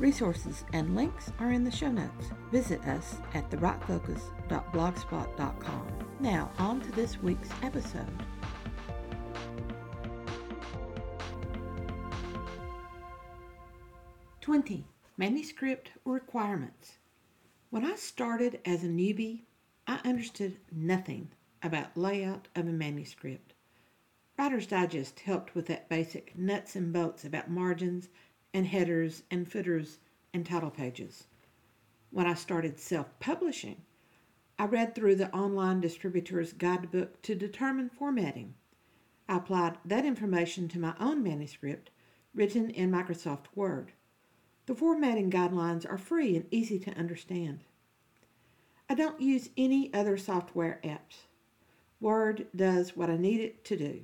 Resources and links are in the show notes. Visit us at thewritefocus.blogspot.com. Now, on to this week's episode. Twenty manuscript requirements. When I started as a newbie, I understood nothing about layout of a manuscript. Writer's Digest helped with that basic nuts and bolts about margins and headers and footers and title pages. When I started self publishing, I read through the online distributor's guidebook to determine formatting. I applied that information to my own manuscript written in Microsoft Word. The formatting guidelines are free and easy to understand. I don't use any other software apps. Word does what I need it to do.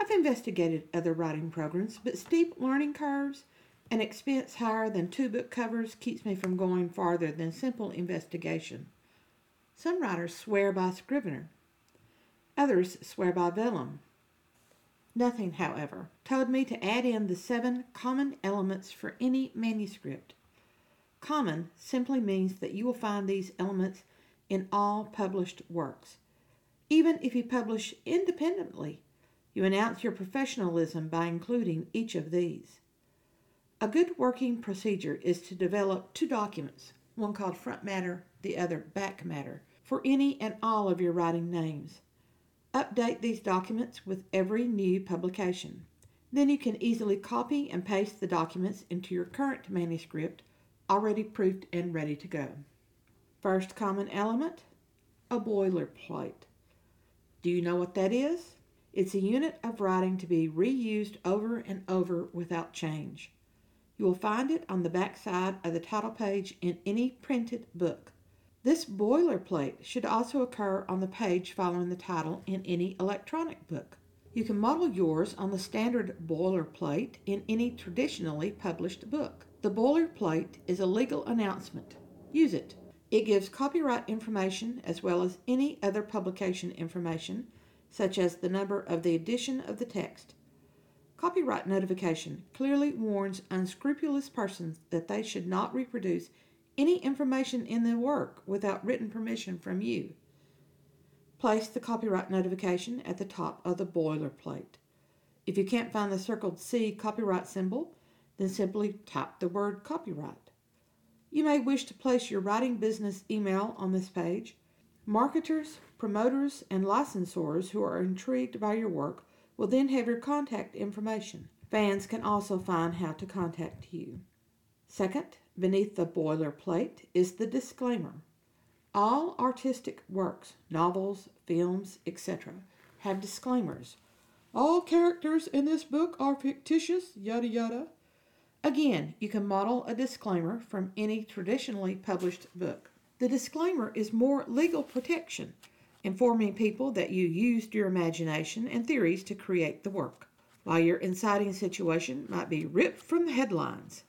I've investigated other writing programs, but steep learning curves an expense higher than two book covers keeps me from going farther than simple investigation. Some writers swear by Scrivener. Others swear by Vellum. Nothing, however, told me to add in the seven common elements for any manuscript. Common simply means that you will find these elements in all published works. Even if you publish independently, you announce your professionalism by including each of these. A good working procedure is to develop two documents, one called front matter, the other back matter, for any and all of your writing names. Update these documents with every new publication. Then you can easily copy and paste the documents into your current manuscript, already proofed and ready to go. First common element a boilerplate. Do you know what that is? It's a unit of writing to be reused over and over without change. You will find it on the back side of the title page in any printed book. This boilerplate should also occur on the page following the title in any electronic book. You can model yours on the standard boilerplate in any traditionally published book. The boilerplate is a legal announcement. Use it. It gives copyright information as well as any other publication information, such as the number of the edition of the text. Copyright notification clearly warns unscrupulous persons that they should not reproduce any information in the work without written permission from you. Place the copyright notification at the top of the boilerplate. If you can't find the circled C copyright symbol, then simply type the word copyright. You may wish to place your writing business email on this page. Marketers, promoters, and licensors who are intrigued by your work will then have your contact information. Fans can also find how to contact you. Second, beneath the boilerplate is the disclaimer. All artistic works, novels, films, etc., have disclaimers. All characters in this book are fictitious, yada yada. Again, you can model a disclaimer from any traditionally published book. The disclaimer is more legal protection informing people that you used your imagination and theories to create the work, while your inciting situation might be ripped from the headlines.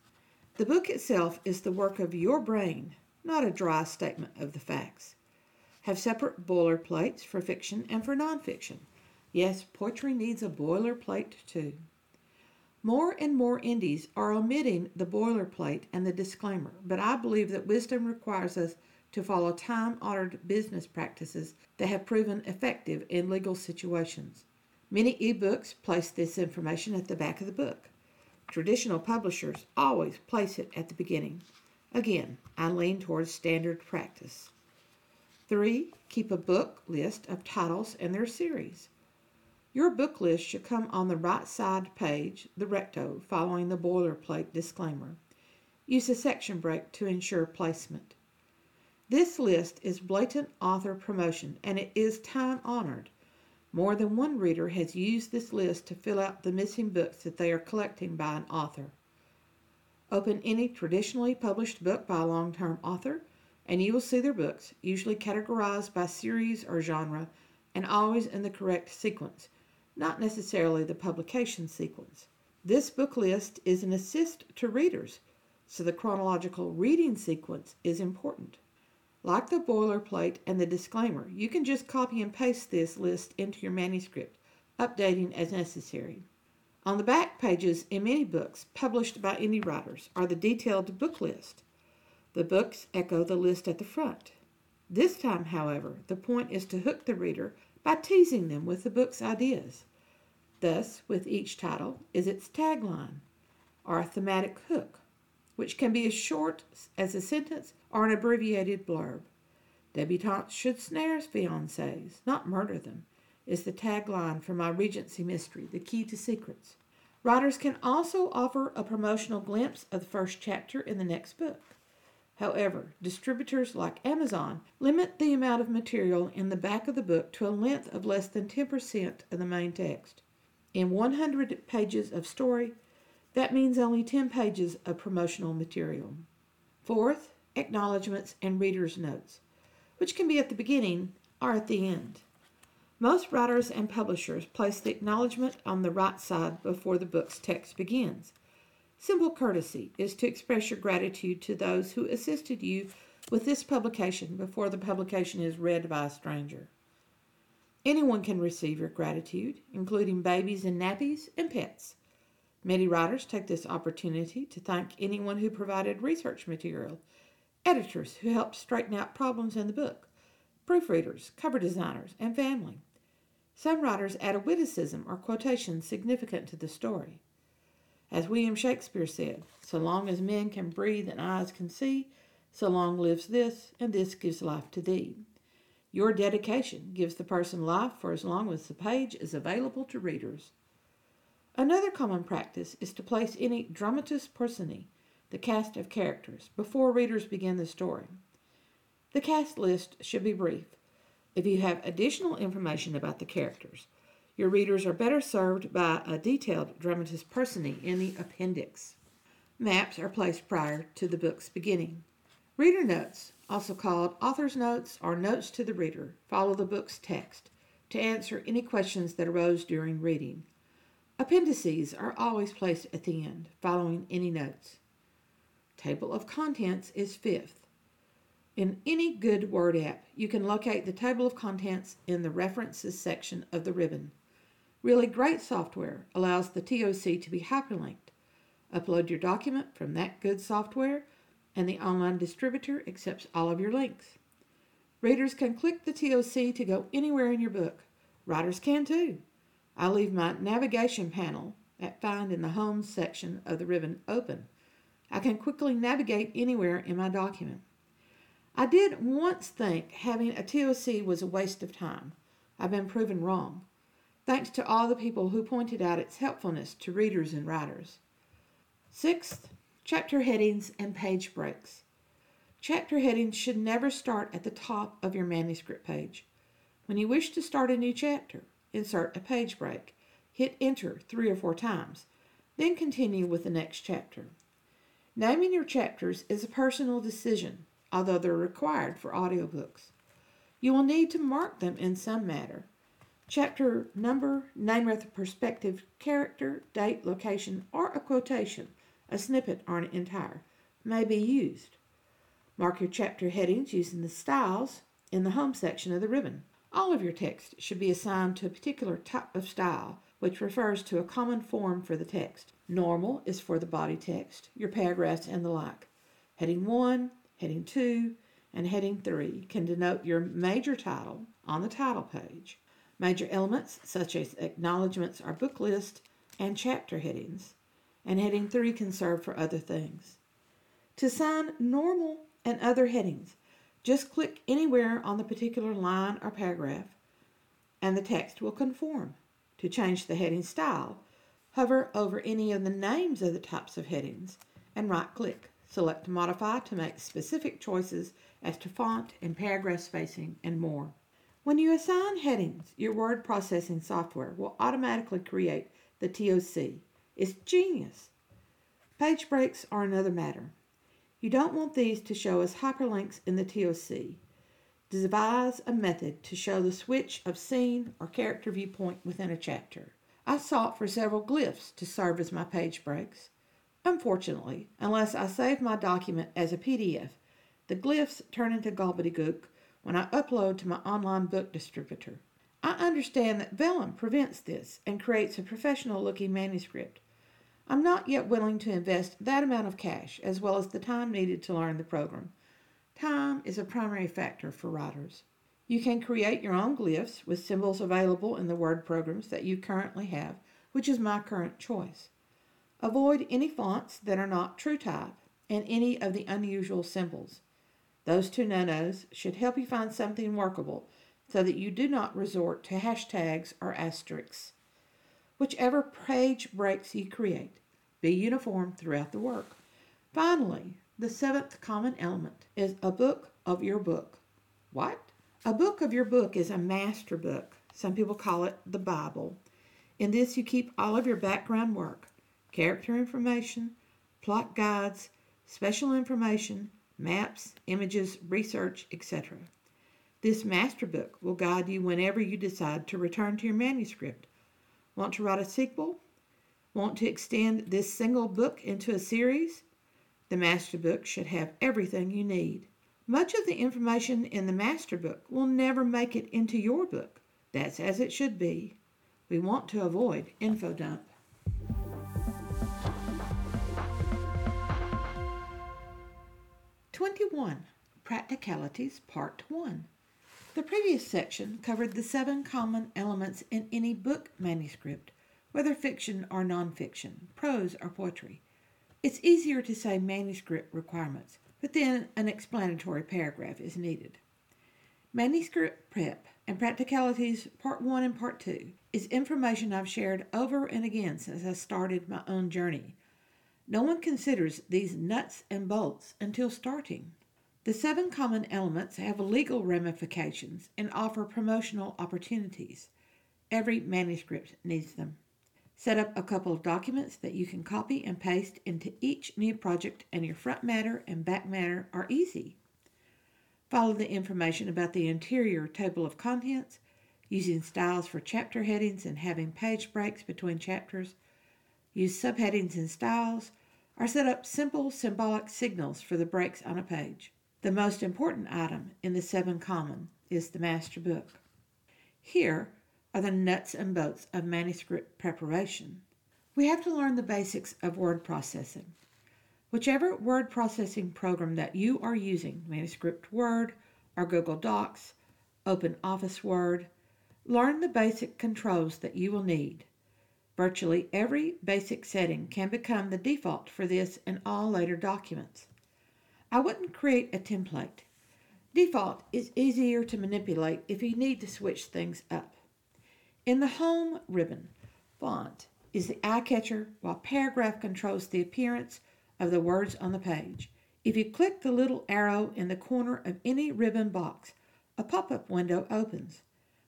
The book itself is the work of your brain, not a dry statement of the facts. Have separate boilerplates for fiction and for nonfiction. Yes, poetry needs a boilerplate too. More and more indies are omitting the boilerplate and the disclaimer, but I believe that wisdom requires us to follow time honored business practices that have proven effective in legal situations. Many ebooks place this information at the back of the book. Traditional publishers always place it at the beginning. Again, I lean towards standard practice. 3. Keep a book list of titles and their series. Your book list should come on the right side page, the recto, following the boilerplate disclaimer. Use a section break to ensure placement. This list is blatant author promotion and it is time honored. More than one reader has used this list to fill out the missing books that they are collecting by an author. Open any traditionally published book by a long term author and you will see their books, usually categorized by series or genre, and always in the correct sequence, not necessarily the publication sequence. This book list is an assist to readers, so the chronological reading sequence is important. Like the boilerplate and the disclaimer, you can just copy and paste this list into your manuscript, updating as necessary. On the back pages in many books published by indie writers are the detailed book list. The books echo the list at the front. This time, however, the point is to hook the reader by teasing them with the book's ideas. Thus, with each title is its tagline, or thematic hook, which can be as short as a sentence or an abbreviated blurb. Debutantes should snare fiancés, not murder them, is the tagline for my Regency mystery, The Key to Secrets. Writers can also offer a promotional glimpse of the first chapter in the next book. However, distributors like Amazon limit the amount of material in the back of the book to a length of less than 10% of the main text. In 100 pages of story, that means only 10 pages of promotional material. Fourth, acknowledgments and reader's notes, which can be at the beginning or at the end. Most writers and publishers place the acknowledgement on the right side before the book's text begins. Simple courtesy is to express your gratitude to those who assisted you with this publication before the publication is read by a stranger. Anyone can receive your gratitude, including babies and nappies and pets. Many writers take this opportunity to thank anyone who provided research material, editors who helped straighten out problems in the book, proofreaders, cover designers, and family. Some writers add a witticism or quotation significant to the story. As William Shakespeare said, so long as men can breathe and eyes can see, so long lives this, and this gives life to thee. Your dedication gives the person life for as long as the page is available to readers. Another common practice is to place any dramatis personae, the cast of characters, before readers begin the story. The cast list should be brief. If you have additional information about the characters, your readers are better served by a detailed dramatis personae in the appendix. Maps are placed prior to the book's beginning. Reader notes, also called author's notes or notes to the reader, follow the book's text to answer any questions that arose during reading. Appendices are always placed at the end, following any notes. Table of contents is fifth. In any good Word app, you can locate the table of contents in the References section of the ribbon. Really great software allows the TOC to be hyperlinked. Upload your document from that good software, and the online distributor accepts all of your links. Readers can click the TOC to go anywhere in your book. Writers can too. I leave my navigation panel at Find in the Home section of the ribbon open. I can quickly navigate anywhere in my document. I did once think having a TOC was a waste of time. I've been proven wrong thanks to all the people who pointed out its helpfulness to readers and writers. Sixth, chapter headings and page breaks. Chapter headings should never start at the top of your manuscript page. When you wish to start a new chapter, insert a page break. Hit enter three or four times, then continue with the next chapter. Naming your chapters is a personal decision, although they're required for audiobooks. You will need to mark them in some manner, chapter number, name of the perspective character, date, location, or a quotation, a snippet, or an entire, may be used. Mark your chapter headings using the styles in the home section of the ribbon. All of your text should be assigned to a particular type of style, which refers to a common form for the text. Normal is for the body text, your paragraphs, and the like. Heading 1, Heading 2, and Heading 3 can denote your major title on the title page. Major elements such as acknowledgments are book list and chapter headings, and heading 3 can serve for other things. To sign normal and other headings, just click anywhere on the particular line or paragraph, and the text will conform. To change the heading style, hover over any of the names of the types of headings and right click. Select Modify to make specific choices as to font and paragraph spacing and more. When you assign headings, your word processing software will automatically create the TOC. It's genius. Page breaks are another matter. You don't want these to show as hyperlinks in the TOC. Devise a method to show the switch of scene or character viewpoint within a chapter. I sought for several glyphs to serve as my page breaks. Unfortunately, unless I save my document as a PDF, the glyphs turn into gobbledygook when I upload to my online book distributor. I understand that Vellum prevents this and creates a professional looking manuscript. I'm not yet willing to invest that amount of cash as well as the time needed to learn the program. Time is a primary factor for writers. You can create your own glyphs with symbols available in the Word programs that you currently have, which is my current choice. Avoid any fonts that are not TrueType and any of the unusual symbols. Those two no-nos should help you find something workable so that you do not resort to hashtags or asterisks. Whichever page breaks you create, be uniform throughout the work. Finally, the seventh common element is a book of your book. What? A book of your book is a master book. Some people call it the Bible. In this, you keep all of your background work, character information, plot guides, special information, maps, images, research, etc. This master book will guide you whenever you decide to return to your manuscript. Want to write a sequel? Want to extend this single book into a series? The master book should have everything you need. Much of the information in the master book will never make it into your book. That's as it should be. We want to avoid info dump. Twenty-one Practicalities Part One. The previous section covered the seven common elements in any book manuscript, whether fiction or nonfiction, prose or poetry. It's easier to say manuscript requirements but then an explanatory paragraph is needed. Manuscript Prep and Practicalities Part 1 and Part 2 is information I've shared over and again since I started my own journey. No one considers these nuts and bolts until starting. The seven common elements have legal ramifications and offer promotional opportunities. Every manuscript needs them. Set up a couple of documents that you can copy and paste into each new project, and your front matter and back matter are easy. Follow the information about the interior table of contents, using styles for chapter headings and having page breaks between chapters. Use subheadings and styles, or set up simple symbolic signals for the breaks on a page. The most important item in the seven common is the master book. Here, are the nuts and bolts of manuscript preparation. We have to learn the basics of word processing. Whichever word processing program that you are using, Manuscript Word or Google Docs, Open Office Word, learn the basic controls that you will need. Virtually every basic setting can become the default for this in all later documents. I wouldn't create a template. Default is easier to manipulate if you need to switch things up. In the Home ribbon, font is the eye catcher while paragraph controls the appearance of the words on the page. If you click the little arrow in the corner of any ribbon box, a pop up window opens.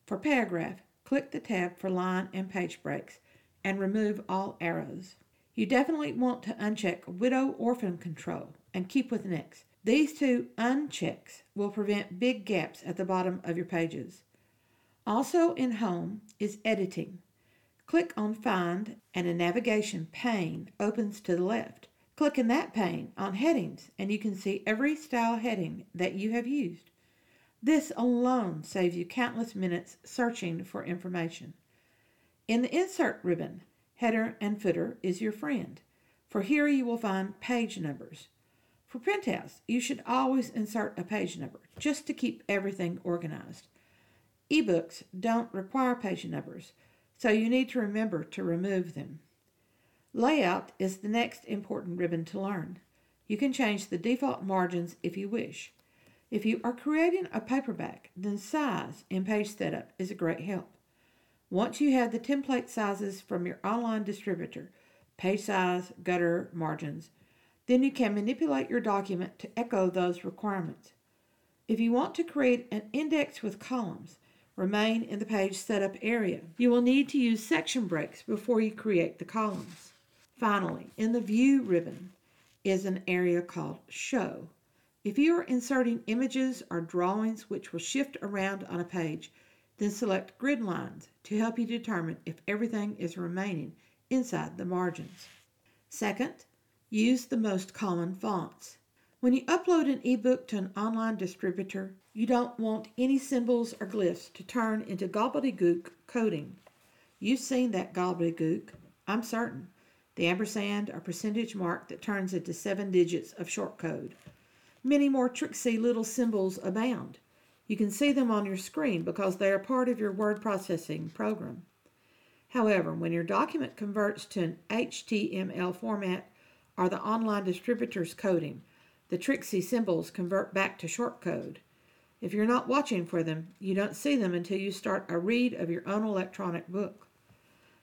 For paragraph, click the tab for line and page breaks and remove all arrows. You definitely want to uncheck Widow Orphan Control and keep with next. These two unchecks will prevent big gaps at the bottom of your pages. Also in Home is Editing. Click on Find and a navigation pane opens to the left. Click in that pane on Headings and you can see every style heading that you have used. This alone saves you countless minutes searching for information. In the Insert ribbon, Header and Footer is your friend, for here you will find page numbers. For printouts, you should always insert a page number just to keep everything organized. Ebooks don't require page numbers, so you need to remember to remove them. Layout is the next important ribbon to learn. You can change the default margins if you wish. If you are creating a paperback, then size in page setup is a great help. Once you have the template sizes from your online distributor, page size, gutter, margins, then you can manipulate your document to echo those requirements. If you want to create an index with columns, remain in the page setup area. You will need to use section breaks before you create the columns. Finally, in the View ribbon, is an area called Show. If you are inserting images or drawings which will shift around on a page, then select Grid Lines to help you determine if everything is remaining inside the margins. Second, use the most common fonts. When you upload an ebook to an online distributor, you don't want any symbols or glyphs to turn into gobbledygook coding. You've seen that gobbledygook, I'm certain, the ampersand or percentage mark that turns into seven digits of short code. Many more tricksy little symbols abound. You can see them on your screen because they are part of your word processing program. However, when your document converts to an HTML format or the online distributor's coding, the tricksy symbols convert back to shortcode. If you're not watching for them, you don't see them until you start a read of your own electronic book.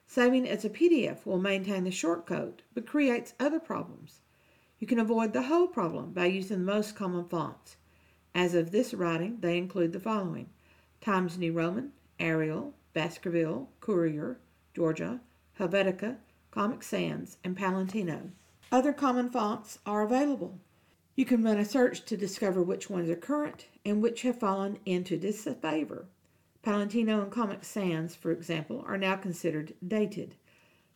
Saving as a PDF will maintain the shortcode, but creates other problems. You can avoid the whole problem by using the most common fonts. As of this writing, they include the following Times New Roman, Arial, Baskerville, Courier, Georgia, Helvetica, Comic Sans, and Palantino. Other common fonts are available. You can run a search to discover which ones are current and which have fallen into disfavor. Palantino and Comic Sans, for example, are now considered dated.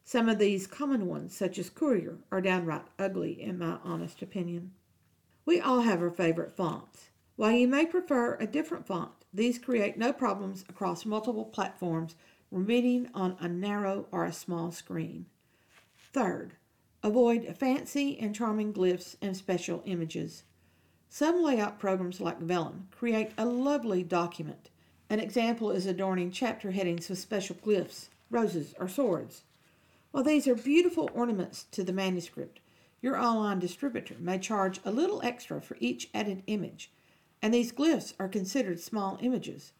Some of these common ones, such as Courier, are downright ugly, in my honest opinion. We all have our favorite fonts. While you may prefer a different font, these create no problems across multiple platforms when reading on a narrow or a small screen. Third, avoid fancy and charming glyphs and special images. Some layout programs like Vellum create a lovely document. An example is adorning chapter headings with special glyphs, roses, or swords. While these are beautiful ornaments to the manuscript, your online distributor may charge a little extra for each added image, and these glyphs are considered small images.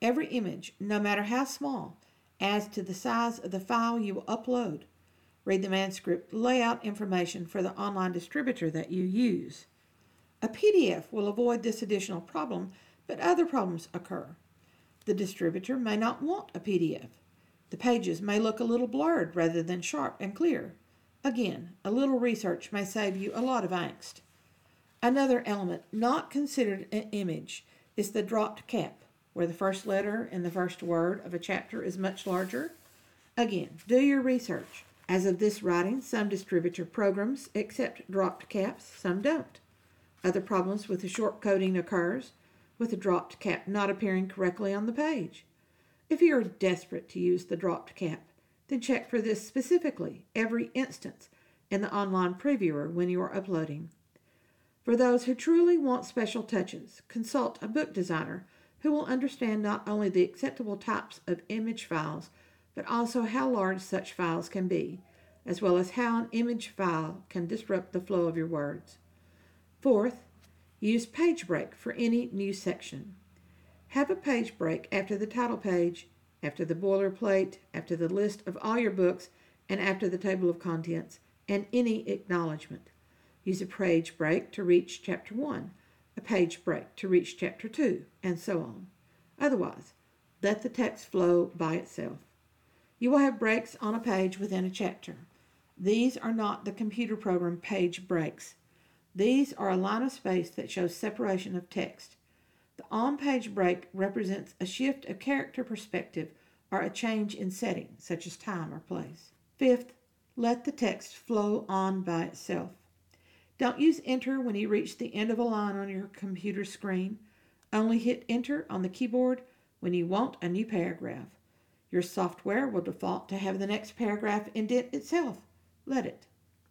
Every image, no matter how small, adds to the size of the file you will upload. Read the manuscript layout information for the online distributor that you use. A PDF will avoid this additional problem, but other problems occur. The distributor may not want a PDF. The pages may look a little blurred rather than sharp and clear. Again, a little research may save you a lot of angst. Another element not considered an image is the dropped cap, where the first letter and the first word of a chapter is much larger. Again, do your research. As of this writing, some distributor programs accept dropped caps, some don't. Other problems with the short coding occurs with the dropped cap not appearing correctly on the page. If you are desperate to use the dropped cap, then check for this specifically every instance in the online previewer when you are uploading. For those who truly want special touches, consult a book designer who will understand not only the acceptable types of image files, but also how large such files can be, as well as how an image file can disrupt the flow of your words. Fourth, use page break for any new section. Have a page break after the title page, after the boilerplate, after the list of all your books, and after the table of contents, and any acknowledgement. Use a page break to reach chapter 1, a page break to reach chapter 2, and so on. Otherwise, let the text flow by itself. You will have breaks on a page within a chapter. These are not the computer program page breaks. These are a line of space that shows separation of text. The on page break represents a shift of character perspective or a change in setting, such as time or place. Fifth, let the text flow on by itself. Don't use enter when you reach the end of a line on your computer screen. Only hit enter on the keyboard when you want a new paragraph. Your software will default to have the next paragraph indent itself. Let it.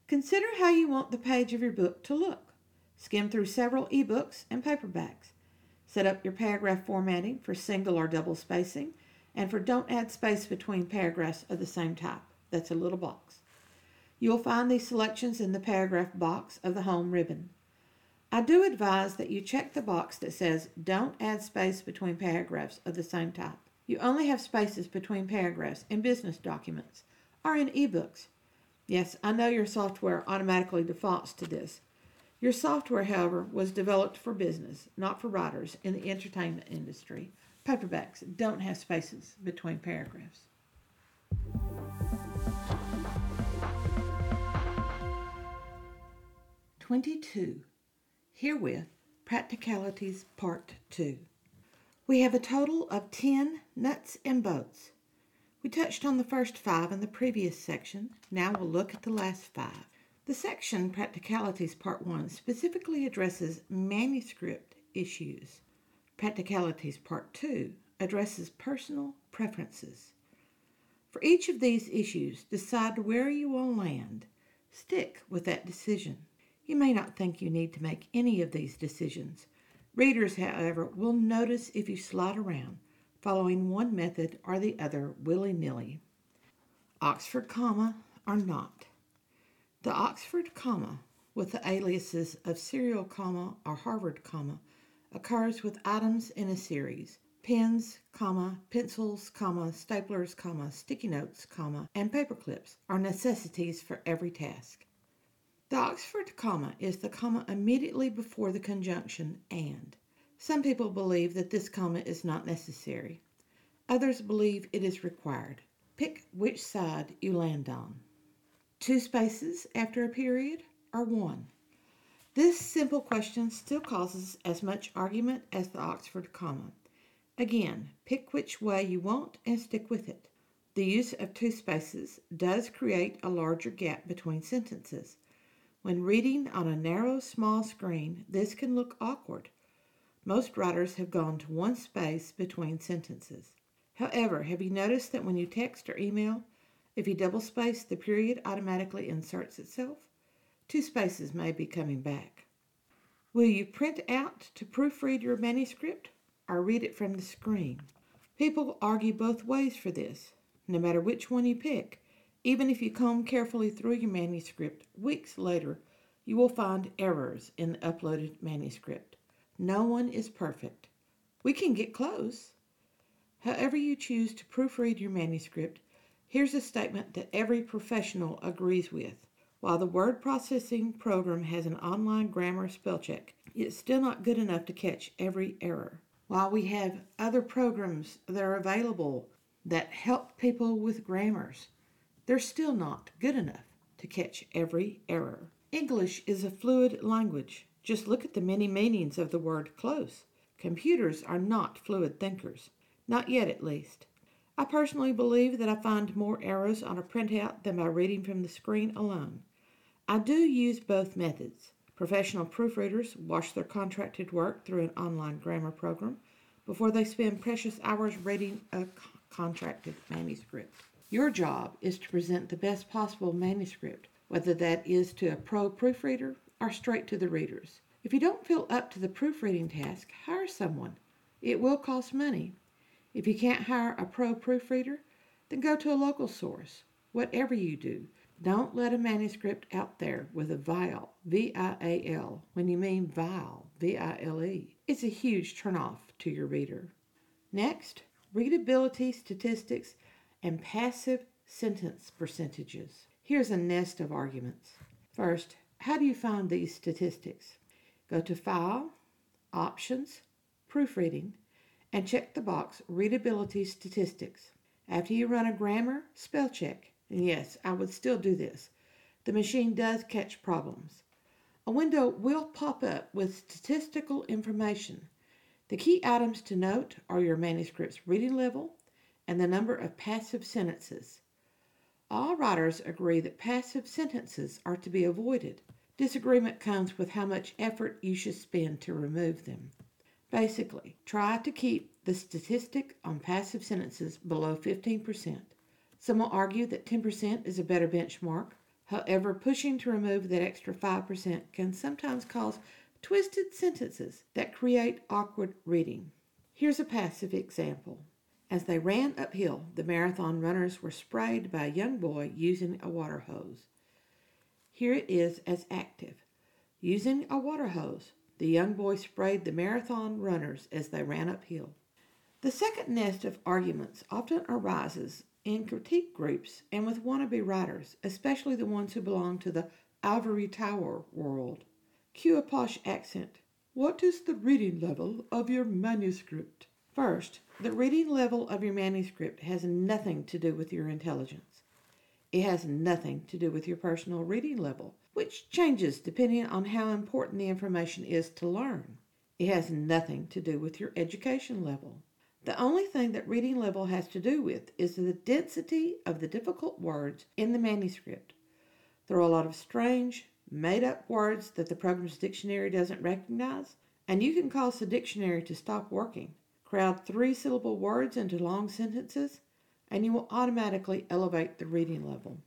Consider how you want the page of your book to look. Skim through several ebooks and paperbacks. Set up your paragraph formatting for single or double spacing and for don't add space between paragraphs of the same type. That's a little box. You will find these selections in the paragraph box of the home ribbon. I do advise that you check the box that says don't add space between paragraphs of the same type. You only have spaces between paragraphs in business documents or in ebooks. Yes, I know your software automatically defaults to this, your software, however, was developed for business, not for writers in the entertainment industry. Paperbacks don't have spaces between paragraphs. 22. Herewith, Practicalities Part 2. We have a total of 10 nuts and bolts. We touched on the first five in the previous section. Now we'll look at the last five. The section Practicalities Part 1 specifically addresses manuscript issues. Practicalities Part 2 addresses personal preferences. For each of these issues, decide where you will land. Stick with that decision. You may not think you need to make any of these decisions. Readers, however, will notice if you slide around, following one method or the other willy nilly. Oxford comma or not. The Oxford comma, with the aliases of serial comma or Harvard comma, occurs with items in a series pens, comma, pencils, comma, staplers, comma, sticky notes, comma, and paper clips are necessities for every task. The Oxford comma is the comma immediately before the conjunction and. Some people believe that this comma is not necessary. Others believe it is required. Pick which side you land on. Two spaces after a period or one? This simple question still causes as much argument as the Oxford comma. Again, pick which way you want and stick with it. The use of two spaces does create a larger gap between sentences. When reading on a narrow, small screen, this can look awkward. Most writers have gone to one space between sentences. However, have you noticed that when you text or email, if you double space, the period automatically inserts itself? Two spaces may be coming back. Will you print out to proofread your manuscript or read it from the screen. People argue both ways for this. No matter which one you pick, even if you comb carefully through your manuscript weeks later, you will find errors in the uploaded manuscript. No one is perfect. We can get close. However, you choose to proofread your manuscript, here's a statement that every professional agrees with. While the word processing program has an online grammar spell check, it's still not good enough to catch every error. While we have other programs that are available that help people with grammars, they're still not good enough to catch every error. English is a fluid language. Just look at the many meanings of the word close. Computers are not fluid thinkers, not yet at least. I personally believe that I find more errors on a printout than by reading from the screen alone. I do use both methods. Professional proofreaders wash their contracted work through an online grammar program before they spend precious hours reading a contracted manuscript. Your job is to present the best possible manuscript, whether that is to a pro proofreader or straight to the readers. If you don't feel up to the proofreading task, hire someone. It will cost money. If you can't hire a pro proofreader, then go to a local source. Whatever you do, don't let a manuscript out there with a vial, V I A L, when you mean vile, V I L E. It's a huge turnoff to your reader. Next, readability statistics and passive sentence percentages. Here's a nest of arguments. First, how do you find these statistics? Go to File, Options, Proofreading, and check the box Readability Statistics. After you run a grammar spell check, and yes, I would still do this. The machine does catch problems. A window will pop up with statistical information. The key items to note are your manuscript's reading level and the number of passive sentences. All writers agree that passive sentences are to be avoided. Disagreement comes with how much effort you should spend to remove them. Basically, try to keep the statistic on passive sentences below 15%. Some will argue that 10% is a better benchmark. However, pushing to remove that extra 5% can sometimes cause twisted sentences that create awkward reading. Here's a passive example. As they ran uphill, the marathon runners were sprayed by a young boy using a water hose. Here it is as active. Using a water hose, the young boy sprayed the marathon runners as they ran uphill. The second nest of arguments often arises in critique groups and with wannabe writers, especially the ones who belong to the ivory tower world. Cue a posh accent. What is the reading level of your manuscript? First, the reading level of your manuscript has nothing to do with your intelligence. It has nothing to do with your personal reading level. which changes depending on how important the information is to learn. It has nothing to do with your education level. The only thing that reading level has to do with is the density of the difficult words in the manuscript. There are a lot of strange, made up words that the program's dictionary doesn't recognize, and you can cause the dictionary to stop working. Crowd three syllable words into long sentences, and you will automatically elevate the reading level.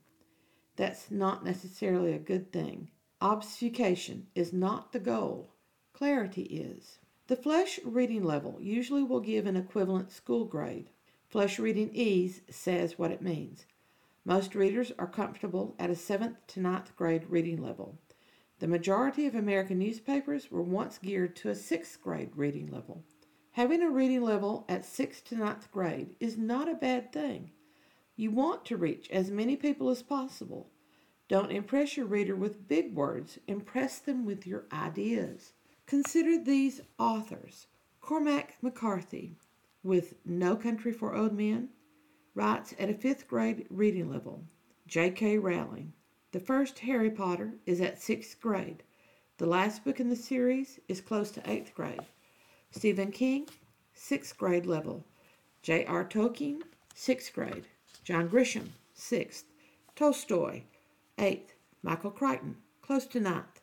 That's not necessarily a good thing. Obfuscation is not the goal, clarity is. The Flesch reading level usually will give an equivalent school grade. Flesch Reading Ease says what it means. Most readers are comfortable at a 7th to ninth grade reading level. The majority of American newspapers were once geared to a 6th grade reading level. Having a reading level at 6th to ninth grade is not a bad thing. You want to reach as many people as possible. Don't impress your reader with big words, impress them with your ideas. Consider these authors. Cormac McCarthy, with No Country for Old Men, writes at a fifth grade reading level. J.K. Rowling. The first Harry Potter is at sixth grade. The last book in the series is close to eighth grade. Stephen King, sixth grade level. J.R. Tolkien, sixth grade. John Grisham, sixth. Tolstoy, eighth. Michael Crichton, close to ninth.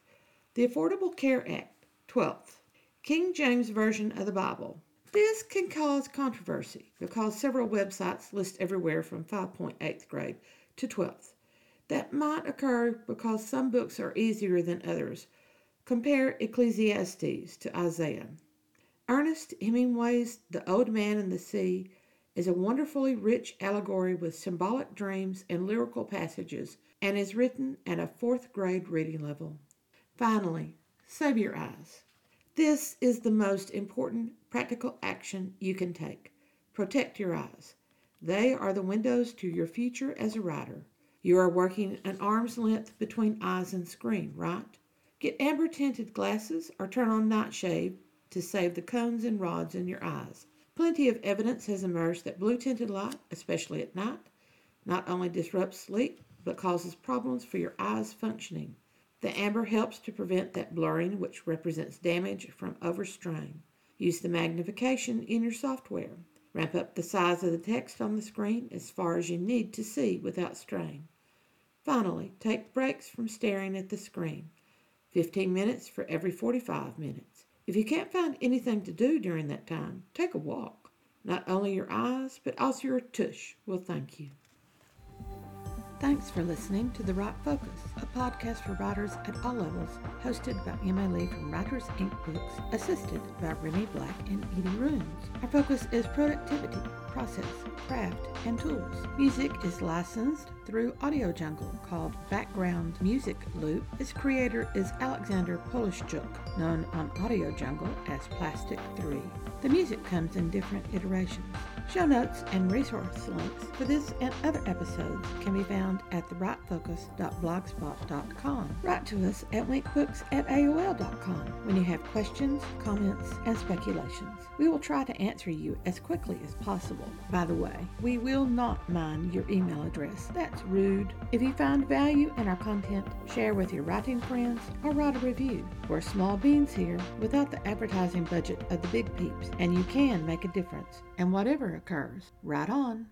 The Affordable Care Act, twelfth. King James Version of the Bible. This can cause controversy because several websites list everywhere from 5.8th grade to 12th. That might occur because some books are easier than others. Compare Ecclesiastes to Isaiah. Ernest Hemingway's The Old Man and the Sea is a wonderfully rich allegory with symbolic dreams and lyrical passages and is written at a fourth grade reading level. Finally, save your eyes. This is the most important practical action you can take. Protect your eyes. They are the windows to your future as a writer. You are working an arm's length between eyes and screen, right? Get amber tinted glasses or turn on nightshade to save the cones and rods in your eyes. Plenty of evidence has emerged that blue tinted light, especially at night, not only disrupts sleep but causes problems for your eyes functioning. The amber helps to prevent that blurring, which represents damage from overstrain. Use the magnification in your software. Ramp up the size of the text on the screen as far as you need to see without strain. Finally, take breaks from staring at the screen. 15 minutes for every 45 minutes. If you can't find anything to do during that time, take a walk. Not only your eyes, but also your tush will thank you. Thanks for listening to The Write Focus, a podcast for writers at all levels, hosted by M.A. Lee from Writers Ink Books, assisted by Remy Black and Edie Runes. Our focus is productivity, process, craft, and tools. Music is licensed through Audio Jungle called Background Music Loop. Its creator is Alexander Polishchuk, known on Audio Jungle as Plastic 3. The music comes in different iterations. Show notes and resource links for this and other episodes can be found at thewritefocus.blogspot.com. Write to us at winkbooks at AOL.com when you have questions, comments, and speculations. We will try to answer you as quickly as possible. By the way, we will not mind your email address. That's rude. If you find value in our content, share with your writing friends or write a review. We're small beans here without the advertising budget of the big peeps, and you can make a difference. And whatever occurs, right on.